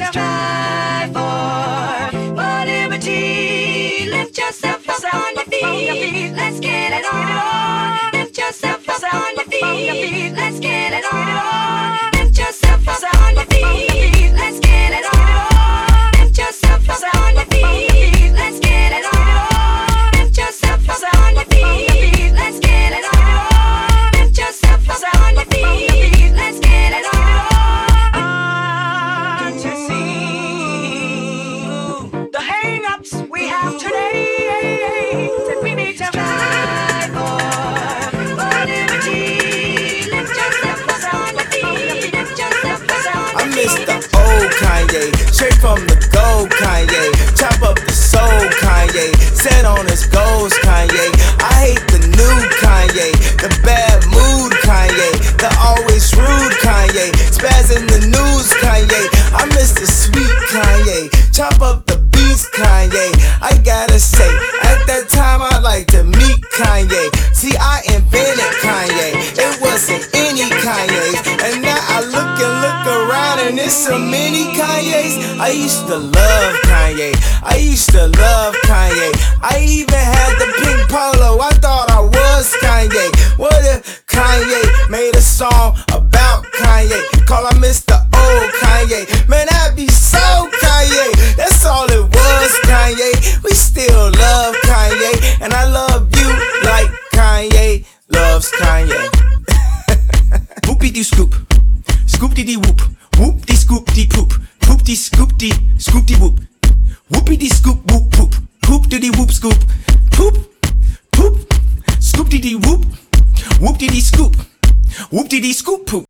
Sister Kanye. See, I invented Kanye. It wasn't any Kanye's. And now I look and look around and it's so many Kanye's. I used to love Kanye. I used to love Kanye. I even had the pink polo. I thought I was Kanye. What if Kanye made a song about Kanye? Call him Mr. Old Kanye. Man, I'd be so loves Kanye. Whoopie dee scoop, scoop dee dee whoop, whoop dee scoop dee poop, poop dee scoop dee scoop dee whoop, whoopie dee scoop whoop poop, poop dee dee whoop scoop, poop, poop, scoop dee dee whoop, whoop dee dee scoop, whoop dee dee scoop poop.